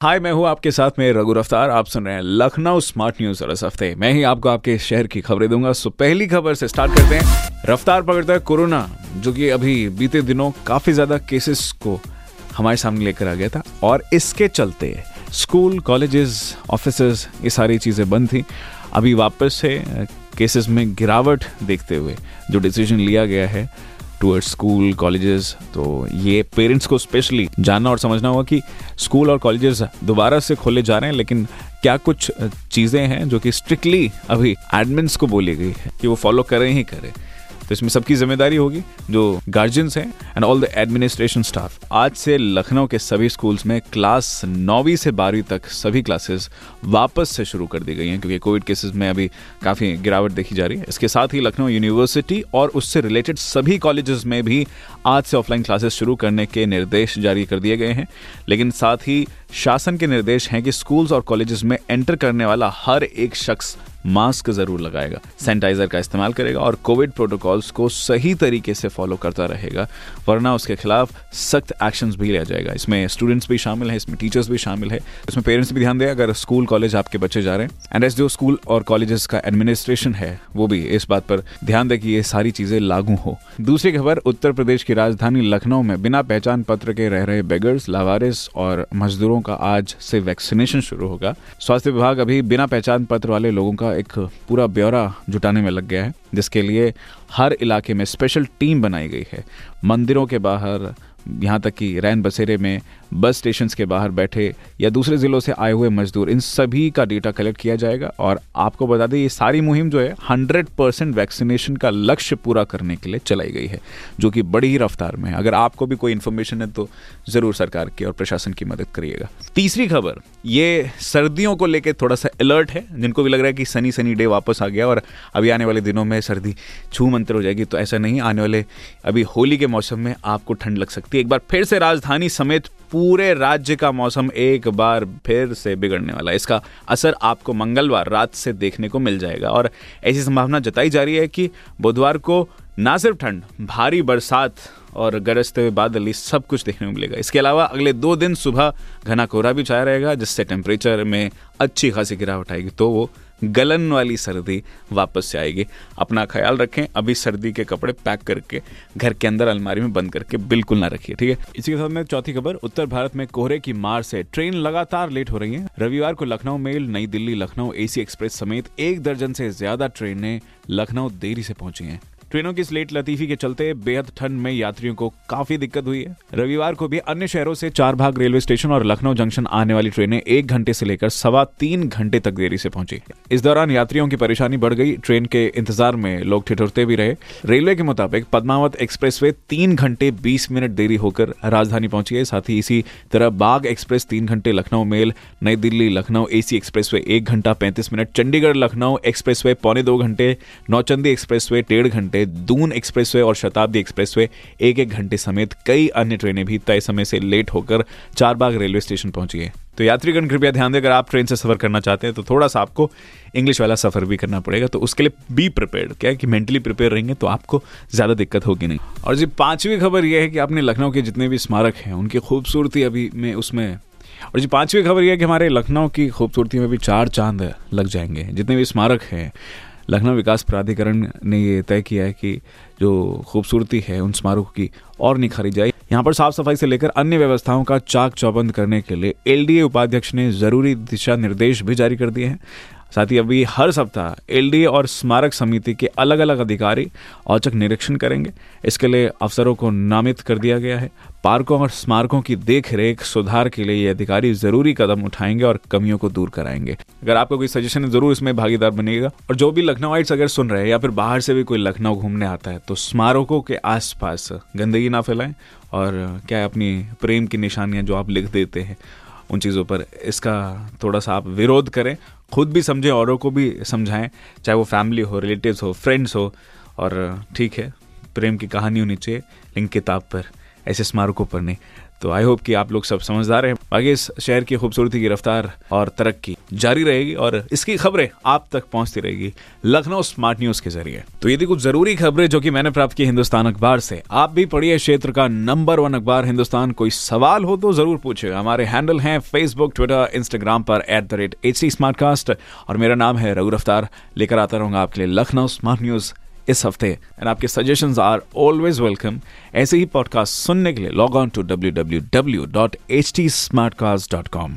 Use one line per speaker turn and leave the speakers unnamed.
हाय, मैं हूँ आपके साथ में रघु रफ्तार। आप सुन रहे हैं लखनऊ स्मार्ट न्यूज़ और इस हफ़्ते मैं ही आपको आपके शहर की खबरें दूँगा। सो पहली खबर से स्टार्ट करते हैं। रफ्तार पकड़ता है कोरोना, जो कि अभी बीते दिनों काफ़ी ज़्यादा केसेस को हमारे सामने लेकर आ गया था। और इसके चलते स्कूल, कॉलेजेस ऑफ़िस ये सारी चीज़ें बंद थी। अभी वापस से केसेस में गिरावट देखते हुए जो डिसीज़न लिया गया है टूवर्ड्स स्कूल कॉलेजेस तो ये पेरेंट्स को स्पेशली जानना और समझना होगा कि स्कूल और कॉलेजेस दोबारा से खोले जा रहे हैं, लेकिन क्या कुछ चीज़ें हैं जो कि स्ट्रिक्टली अभी एडमिन्स को बोली गई है कि वो फॉलो करें ही करें। तो इसमें सबकी ज़िम्मेदारी होगी, जो गार्जियंस हैं and all the administration staff आज से लखनऊ के सभी स्कूल्स में क्लास नौवीं से बारहवीं तक सभी क्लासेस वापस से शुरू कर दी गई हैं, क्योंकि कोविड केसेस में अभी काफ़ी गिरावट देखी जा रही है। इसके साथ ही लखनऊ यूनिवर्सिटी और उससे रिलेटेड सभी कॉलेजेस में भी आज से ऑफलाइन क्लासेस शुरू करने के निर्देश जारी कर दिए गए हैं। लेकिन साथ ही शासन के निर्देश हैं कि स्कूल्स और कॉलेजेस में एंटर करने वाला हर एक शख्स मास्क ज़रूर लगाएगा, सैनिटाइजर का इस्तेमाल करेगा और कोविड प्रोटोकॉल्स को सही तरीके से फॉलो करता रहेगा, वरना उसके खिलाफ सख्त एक्शन भी लिया जाएगा। इसमें स्टूडेंट्स भी शामिल है, इसमें टीचर्स भी शामिल है। इसमें पेरेंट्स भी ध्यान दें, अगर स्कूल कॉलेज आपके बच्चे जा रहे हैं एंड एस जो स्कूल और कॉलेजेस का एडमिनिस्ट्रेशन है, वो भी इस बात पर ध्यान दे कि ये सारी चीज़ें लागू हो। दूसरी खबर, उत्तर प्रदेश की राजधानी लखनऊ में बिना पहचान पत्र के रह रहे बेगर्स लावारिस और मजदूरों का आज से वैक्सीनेशन शुरू होगा। स्वास्थ्य विभाग अभी बिना पहचान पत्र वाले लोगों का एक पूरा ब्यौरा जुटाने में लग गया है, जिसके लिए हर इलाके में स्पेशल टीम बनाई गई है। मंदिरों के बाहर यहाँ तक कि रैन बसेरे में बस स्टेशन के बाहर बैठे या दूसरे ज़िलों से आए हुए मजदूर, इन सभी का डेटा कलेक्ट किया जाएगा और आपको बता दें, ये सारी मुहिम जो है हंड्रेड परसेंट वैक्सीनेशन का लक्ष्य पूरा करने के लिए चलाई गई है, जो कि बड़ी ही रफ्तार में है। अगर आपको भी कोई इन्फॉर्मेशन है तो ज़रूर सरकार की और प्रशासन की मदद करिएगा। तीसरी खबर, ये सर्दियों को लेकर थोड़ा सा अलर्ट है, जिनको भी लग रहा है कि सनी सनी डे वापस आ गया और अभी आने वाले दिनों में सर्दी छू मंत्र हो जाएगी तो ऐसा नहीं, आने वाले अभी होली के मौसम में आपको ठंड लग सकती है एक बार फिर से राजधानी समेत पूरे राज्य का मौसम एक बार फिर से बिगड़ने वाला है। इसका असर आपको मंगलवार रात से देखने को मिल जाएगा। और ऐसी संभावना जताई जा रही है कि बुधवार को ना सिर्फ़ ठंड, भारी बरसात और गरजते हुए बादल सब कुछ देखने को मिलेगा। इसके अलावा अगले दो दिन सुबह घना कोहरा भी छाया रहेगा, जिससे टेम्परेचर में अच्छी खासी गिरावट आएगी। तो वो गलन वाली सर्दी वापस से आएगी। अपना ख्याल रखें, अभी सर्दी के कपड़े पैक करके घर के अंदर अलमारी में बंद करके बिल्कुल ना रखिए, ठीक है? इसी के साथ में चौथी खबर, उत्तर भारत में कोहरे की मार से ट्रेन लगातार लेट हो रही है। रविवार को लखनऊ मेल, नई दिल्ली लखनऊ एसी एक्सप्रेस समेत एक दर्जन से ज़्यादा ट्रेनें लखनऊ देरी से पहुँची हैं। ट्रेनों की स्लेट लतीफी के चलते बेहद ठंड में यात्रियों को काफ़ी दिक्कत हुई है। रविवार को भी अन्य शहरों से चार भाग रेलवे स्टेशन और लखनऊ जंक्शन आने वाली ट्रेनें एक घंटे से लेकर सवा तीन घंटे तक देरी से पहुँची। इस दौरान यात्रियों की परेशानी बढ़ गई। ट्रेन के इंतज़ार में लोग ठिठुरते भी रहे। रेलवे के मुताबिक पद्मावत एक्सप्रेस तीन घंटे बीस मिनट देरी होकर राजधानी पहुँची है। साथ ही इसी तरह बाग एक्सप्रेस तीन घंटे, लखनऊ मेल, नई दिल्ली, लखनऊ एसी एक्सप्रेस एक घंटा पैंतीस minute, Chandigarh, Lucknow expressway पौने दो घंटे, नौचंदी एक्सप्रेस डेढ़ घंटे दून एक्सप्रेसवे और शताब्दी एक्सप्रेसवे एक एक घंटे समेत कई अन्य ट्रेनें भी तय समय से लेट होकर चारबाग रेलवे स्टेशन पहुँची है। तो यात्रीगण, कृपया ध्यान दें, अगर आप ट्रेन से सफ़र करना चाहते हैं तो थोड़ा सा आपको इंग्लिश वाला सफ़र भी करना पड़ेगा तो उसके लिए बी प्रिपेयर्ड क्या है कि मेंटली प्रिपेयर रहेंगे तो आपको ज़्यादा दिक्कत होगी नहीं। और जी, पांचवी खबर यह है कि आपने लखनऊ के जितने भी स्मारक हैं, उनकी खूबसूरती अभी में उसमें और जी, पांचवी खबर यह है कि हमारे लखनऊ की खूबसूरती में भी चार चाँद लग जाएँगे, जितने भी स्मारक हैं। लखनऊ विकास प्राधिकरण ने ये तय किया है कि जो खूबसूरती है उन स्मारकों की और निखारी जाए यहाँ पर साफ़ सफ़ाई से लेकर अन्य व्यवस्थाओं का चाक चौबंद करने के लिए एलडीए उपाध्यक्ष ने ज़रूरी दिशा निर्देश भी जारी कर दिए हैं। साथ ही अभी हर सप्ताह एलडीए और स्मारक समिति के अलग अलग अधिकारी औचक निरीक्षण करेंगे। इसके लिए अफसरों को नामित कर दिया गया है। पार्कों और स्मारकों की देख रेख सुधार के लिए ये अधिकारी ज़रूरी कदम उठाएँगे और कमियों को दूर कराएँगे। अगर आपको कोई सजेशन है, ज़रूर इसमें भागीदार बनेगा और जो भी लखनऊ आइट्स अगर सुन रहे हैं या फिर बाहर से भी कोई लखनऊ घूमने आता है तो स्मारकों के आसपास गंदगी ना फैलाएँ। और क्या अपनी प्रेम की निशानियाँ जो आप लिख देते हैं उन चीज़ों पर। इसका थोड़ा सा आप विरोध करें, खुद भी समझें, औरों को भी समझाएँ, चाहे वो फैमिली हो रिलेटिव्स हो फ्रेंड्स हो, और ठीक है, प्रेम की कहानी होनी चाहिए लेकिन किताब पर, ऐसे स्मारकों पर नहीं। तो आई होप कि आप लोग सब समझदार हैं। बाकी इस शहर की खूबसूरती की रफ्तार और तरक्की जारी रहेगी और इसकी खबरें आप तक पहुँचती रहेगी लखनऊ स्मार्ट न्यूज़ के ज़रिए। तो ये थी कुछ ज़रूरी खबरें जो कि मैंने प्राप्त की हिंदुस्तान अखबार से। आप भी पढ़िए क्षेत्र का नंबर वन अखबार। हिंदुस्तान कोई सवाल हो तो ज़रूर पूछे। हमारे हैंडल हैं फेसबुक ट्विटर इंस्टाग्राम पर at the rate H C और मेरा नाम है रघु रफ्तार। लेकर आता रहूँगा आपके लिए लखनऊ स्मार्ट न्यूज़ इस हफ़्ते। एंड आपके सजेशन आर ऑलवेज वेलकम ऐसे ही पॉडकास्ट सुनने के लिए log on to W W W dot H T smart cast dot com